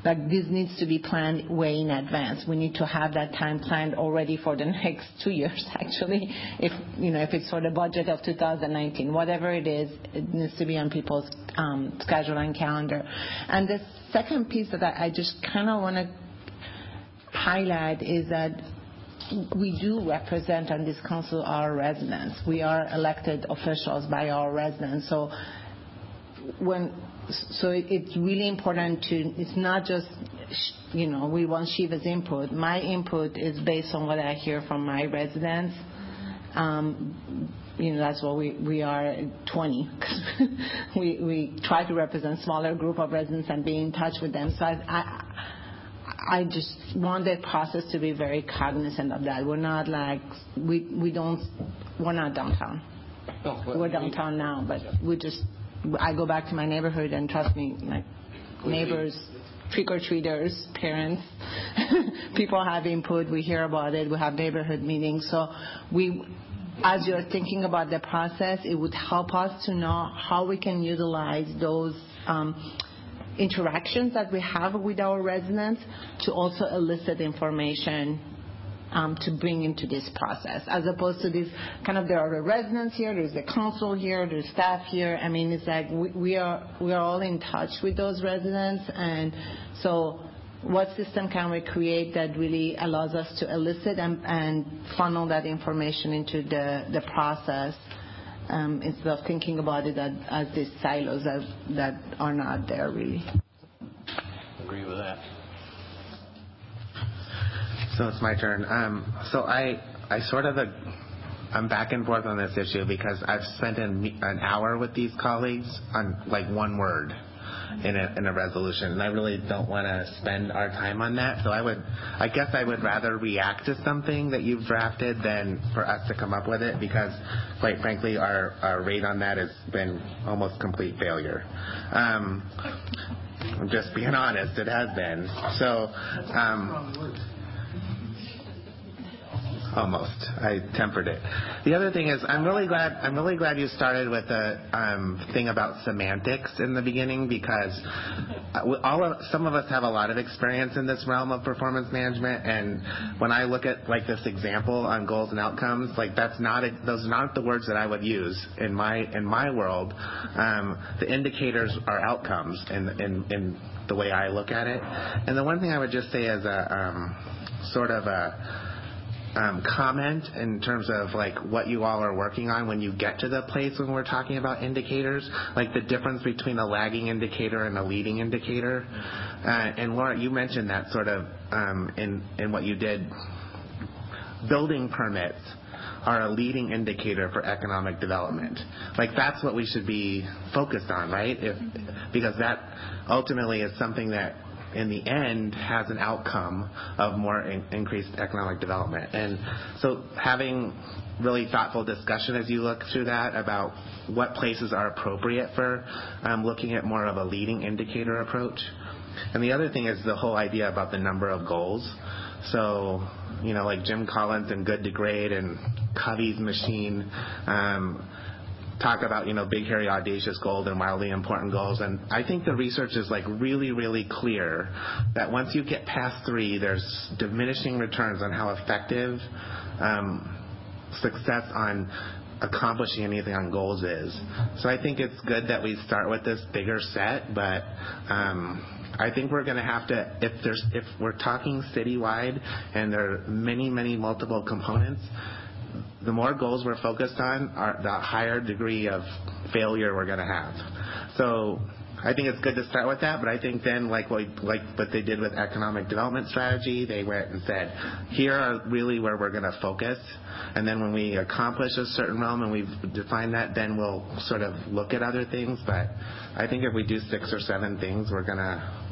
like this needs to be planned way in advance. We need to have that time planned already for the next two years, actually. If you know, if it's for the budget of 2019, whatever it is, it needs to be on people's um, schedule and calendar. And the second piece that I just kind of want to highlight is that we do represent on this council our residents. We are elected officials by our residents. So when so it's really important to it's not just you know we want Shiva's input. My input is based on what I hear from my residents. Um, you know that's why we are 20 we we try to represent smaller group of residents and be in touch with them. So I, just want that process to be very cognizant of that. We're not like we we don't we're not downtown. No, we're downtown now, but we just I go back to my neighborhood and trust me, like neighbors, trick or treaters, parents, people have input. We hear about it. We have neighborhood meetings. So we, as you're thinking about the process, it would help us to know how we can utilize those. Um, interactions that we have with our residents to also elicit information um, to bring into this process, as opposed to this kind of there are the residents here, there's the council here, there's staff here. I mean, it's like we, we are we are all in touch with those residents, and so what system can we create that really allows us to elicit and, and funnel that information into the the process? Um, instead of thinking about it as, as these silos that, that are not there really. Agree with that. So it's my turn. Um, so I, I sort of, I'm back and forth on this issue because I've spent an, an hour with these colleagues on like one word in a, in a resolution, and I really don't want to spend our time on that. So I would, I guess I would rather react to something that you've drafted than for us to come up with it because, quite frankly, our, our rate on that has been almost complete failure. Um, I'm just being honest, it has been. So, um, almost. I tempered it. The other thing is, I'm really glad. I'm really glad you started with the um, thing about semantics in the beginning because all of, some of us have a lot of experience in this realm of performance management, and when I look at like this example on goals and outcomes, like that's not a, those are not the words that I would use in my in my world. Um, the indicators are outcomes in, in in the way I look at it. And the one thing I would just say as a um, sort of a um, comment in terms of like what you all are working on when you get to the place when we're talking about indicators, like the difference between a lagging indicator and a leading indicator. Uh, and Laura, you mentioned that sort of um, in in what you did. Building permits are a leading indicator for economic development. Like that's what we should be focused on, right? If because that ultimately is something that in the end has an outcome of more in, increased economic development. And so having really thoughtful discussion as you look through that about what places are appropriate for um, looking at more of a leading indicator approach. And the other thing is the whole idea about the number of goals. So, you know, like Jim Collins and Good to Great and Covey's machine, um, talk about, you know, big, hairy, audacious goals and wildly important goals. And I think the research is like really, really clear that once you get past three, there's diminishing returns on how effective um, success on accomplishing anything on goals is. So I think it's good that we start with this bigger set, but um, I think we're going to have to if there's if we're talking citywide and there are many many multiple components. The more goals we're focused on, are the higher degree of failure we're going to have. So I think it's good to start with that, but I think then, like what, like what they did with economic development strategy, they went and said, here are really where we're going to focus. And then when we accomplish a certain realm and we've defined that, then we'll sort of look at other things. But I think if we do six or seven things, we're going to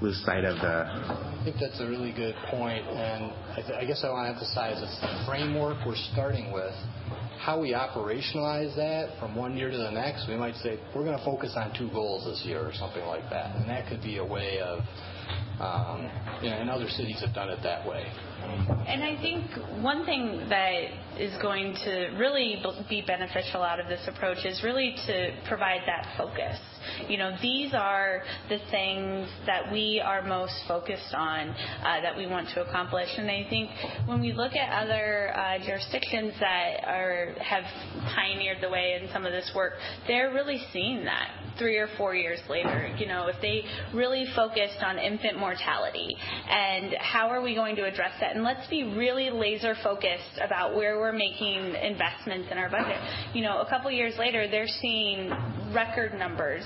lose sight of the. I think that's a really good point, and I, th- I guess I want to emphasize it's the framework we're starting with. How we operationalize that from one year to the next, we might say we're going to focus on two goals this year or something like that, and that could be a way of. Um, you know, and other cities have done it that way. And I think one thing that is going to really be beneficial out of this approach is really to provide that focus. You know, these are the things that we are most focused on uh, that we want to accomplish. And I think when we look at other uh, jurisdictions that are have pioneered the way in some of this work, they're really seeing that three or four years later. You know, if they really focused on infant mortality and how are we going to address that? And let's be really laser focused about where we're making investments in our budget. You know, a couple years later, they're seeing record numbers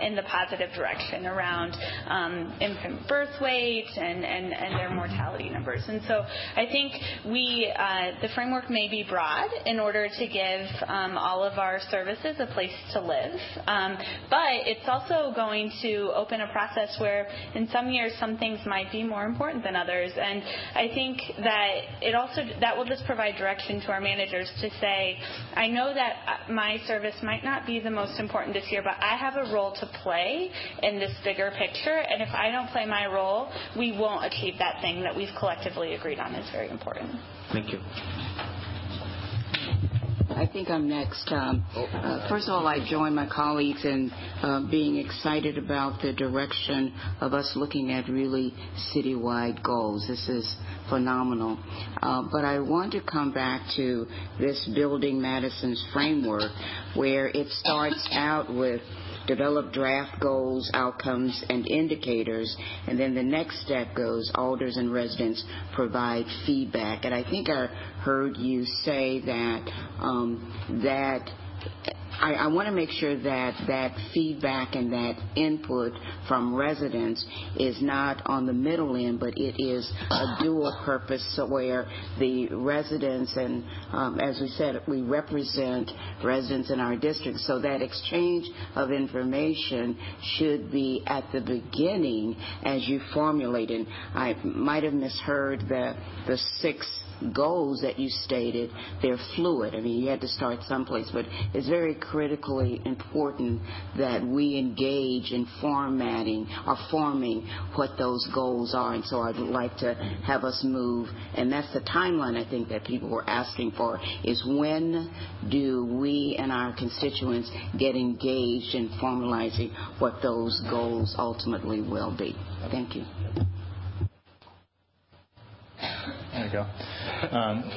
in the positive direction around um, infant birth weight and, and, and their mortality numbers. And so I think we, uh, the framework may be broad in order to give um, all of our services a place to live. Um, but it's also going to open a process where in some years some things might be more important than others. And I think that it also, that will just provide direction to our managers to say, I know that my service might not be the most important this year, but I have a role to play in this bigger picture. And if I don't play my role, we won't achieve that thing that we've collectively agreed on is very important. Thank you. I think I'm next. Um, uh, first of all, I join my colleagues in uh, being excited about the direction of us looking at really citywide goals. This is phenomenal. Uh, but I want to come back to this Building Madison's framework where it starts out with develop draft goals, outcomes, and indicators. And then the next step goes alders and residents provide feedback. And I think I heard you say that um, that I, I want to make sure that that feedback and that input from residents is not on the middle end, but it is a dual purpose so where the residents and, um, as we said, we represent residents in our district. So that exchange of information should be at the beginning as you formulate. And I might have misheard the the six goals that you stated, they're fluid. I mean, you had to start someplace, but it's very critically important that we engage in formatting or forming what those goals are. And so I would like to have us move, and that's the timeline I think that people were asking for, is when do we and our constituents get engaged in formalizing what those goals ultimately will be. Thank you. There you go. Um,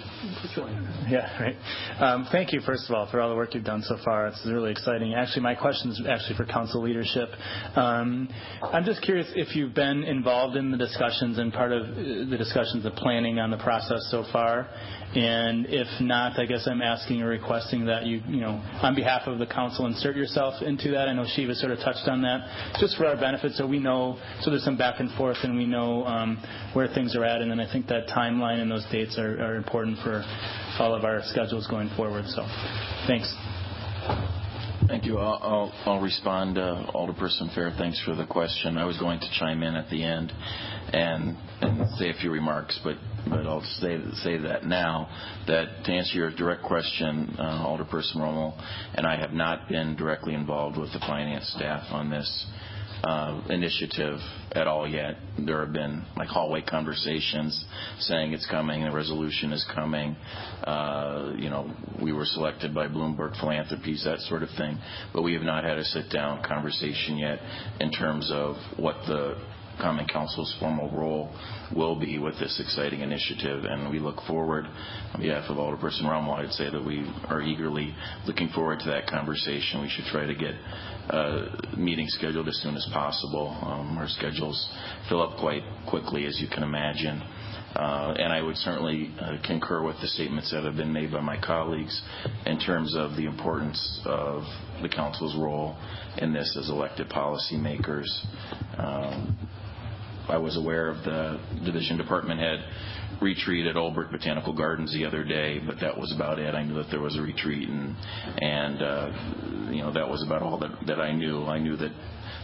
yeah, right. Um, thank you, first of all, for all the work you've done so far. It's really exciting. Actually, my question is actually for council leadership. Um, I'm just curious if you've been involved in the discussions and part of uh, the discussions of planning on the process so far. And if not, I guess I'm asking or requesting that you, you know, on behalf of the council, insert yourself into that. I know Shiva sort of touched on that, just for our benefit, so we know, so there's some back and forth, and we know um, where things are at. And then I think that timeline and those dates are, are important for all of our schedules going forward. So, thanks. Thank you. I'll, respond, uh, Alderperson Phair. Thanks for the question. I was going to chime in at the end and, say a few remarks, but but I'll say say that now. That to answer your direct question, uh, Alderperson Rummel, and I have not been directly involved with the finance staff on this uh, initiative at all yet. There have been like hallway conversations saying it's coming, the resolution is coming. Uh, you know, we were selected by Bloomberg Philanthropies, that sort of thing. But we have not had a sit down conversation yet in terms of what the Common Council's formal role will be with this exciting initiative. And we look forward, on behalf of Alderperson Rummel, I'd say that we are eagerly looking forward to that conversation. We should try to get a meeting scheduled as soon as possible. Um, our schedules fill up quite quickly, as you can imagine. Uh, and I would certainly uh, concur with the statements that have been made by my colleagues in terms of the importance of the council's role in this as elected policymakers. Um, I was aware of the division department head retreat at Olbrich Botanical Gardens the other day, but that was about it. I knew that there was a retreat, and and uh, you know that was about all that that I knew. I knew that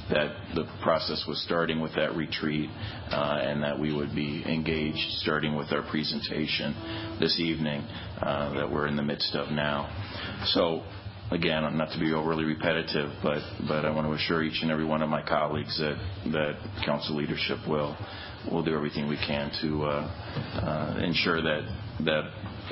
that the process was starting with that retreat uh, and that we would be engaged starting with our presentation this evening uh, that we're in the midst of now. So again, not to be overly repetitive, but, but I want to assure each and every one of my colleagues that, that council leadership will, will do everything we can to uh, uh, ensure that, that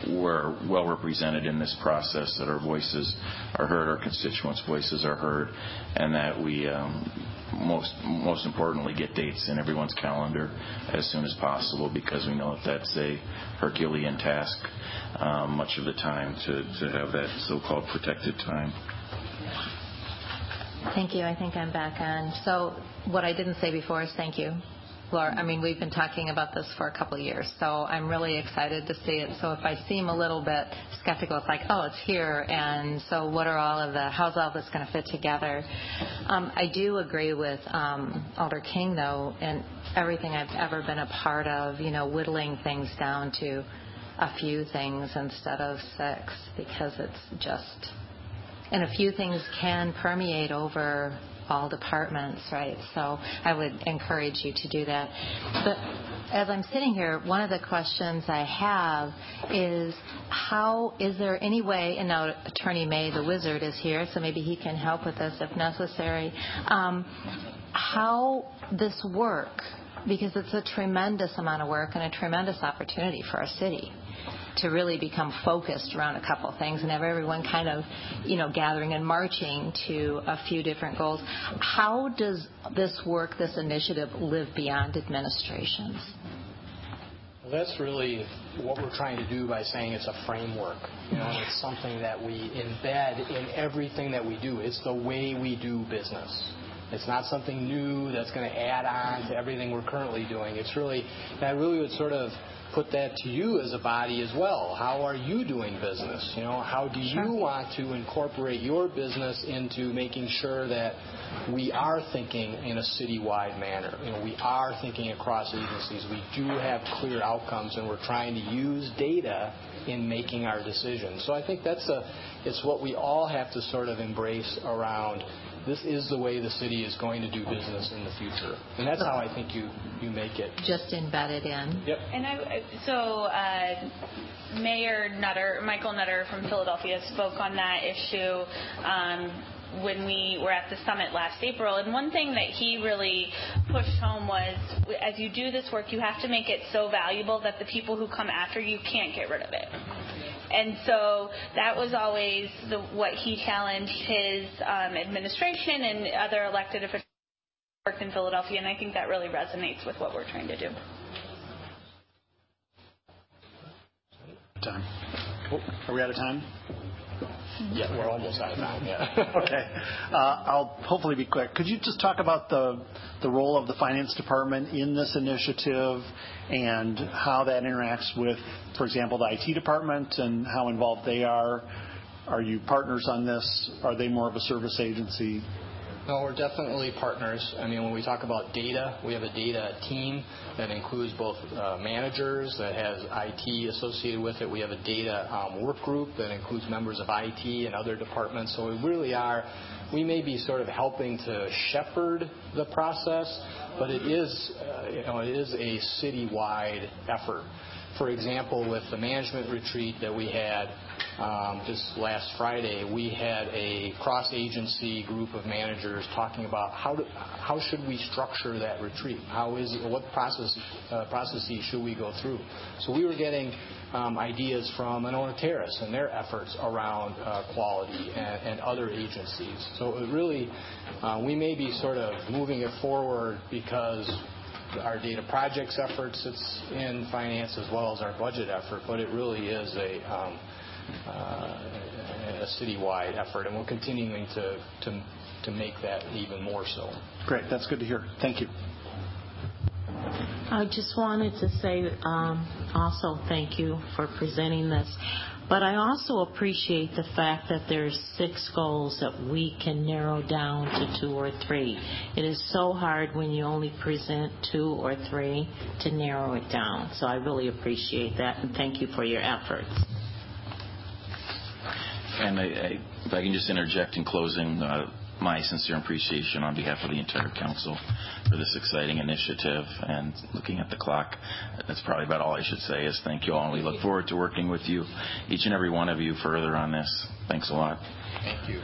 we're well represented in this process, that our voices are heard, our constituents' voices are heard, and that we um, most most importantly get dates in everyone's calendar as soon as possible because we know that that's a Herculean task um, much of the time to, to have that so-called protected time. Thank you. I think I'm back on. So what I didn't say before is thank you Laura, I mean, we've been talking about this for a couple of years, so I'm really excited to see it. So if I seem a little bit skeptical, it's like, oh, it's here, and so what are all of the, how's all this going to fit together? Um, I do agree with um, Alder King, though, and everything I've ever been a part of, you know, whittling things down to a few things instead of six, because it's just, and a few things can permeate over all departments, right? So I would encourage you to do that. But as I'm sitting here, one of the questions I have is how is there any way, and now Attorney May, the wizard, is here, so maybe he can help with this if necessary, um, how this work, because it's a tremendous amount of work and a tremendous opportunity for our city to really become focused around a couple things and have everyone kind of, you know, gathering and marching to a few different goals. How does this work, this initiative, live beyond administrations? Well, that's really what we're trying to do by saying it's a framework. You know, it's something that we embed in everything that we do. It's the way we do business. It's not something new that's going to add on to everything we're currently doing. It's really, I really would sort of put that to you as a body as well. How are you doing business? You know, how do you want to incorporate your business into making sure that we are thinking in a citywide manner? You know, we are thinking across agencies. We do have clear outcomes, and we're trying to use data in making our decisions. So I think that's a, it's what we all have to sort of embrace around this is the way the city is going to do business in the future. And that's how I think you, you make it. Just embedded in. Yep. And I, so uh, Mayor Nutter, Michael Nutter from Philadelphia spoke on that issue. Um, when we were at the summit last April. And one thing that he really pushed home was as you do this work, you have to make it so valuable that the people who come after you can't get rid of it. And so that was always the, what he challenged his um, administration and other elected officials worked in Philadelphia, and I think that really resonates with what we're trying to do. Time. Oh, are we out of time? Yeah, we're almost out of time. Yeah. okay. Uh, I'll hopefully be quick. Could you just talk about the the role of the finance department in this initiative and how that interacts with, for example, the IT department and how involved they are? Are you partners on this? Are they more of a service agency? No, we're definitely partners. I mean, when we talk about data, we have a data team that includes both uh, managers, that has IT associated with it. We have a data um, work group that includes members of IT and other departments. So we really are, we may be sort of helping to shepherd the process, but it is, uh, you know, it is a citywide effort. For example, with the management retreat that we had um, this last Friday, we had a cross-agency group of managers talking about how should we structure that retreat? How is what uh, processes should we go through? So we were getting um, ideas from Monona Terrace and their efforts around uh, quality and, other agencies. So really, uh, we may be sort of moving it forward because our data projects efforts, it's in finance as well as our budget effort, but it really is um, uh, a citywide effort, and we're continuing to to, to make that even more so. Great. That's good to hear. Thank you. I just wanted to say um, also thank you for presenting this. But I also appreciate the fact that there's six goals that we can narrow down to two or three. It is so hard when you only present two or three to narrow it down. So I really appreciate that, and thank you for your efforts. And if I can just interject in closing, uh, my sincere appreciation on behalf of the entire council for this exciting initiative. And looking at the clock, that's probably about all I should say is thank you all. And we look forward to working with you, each and every one of you, further on this. Thanks a lot. Thank you.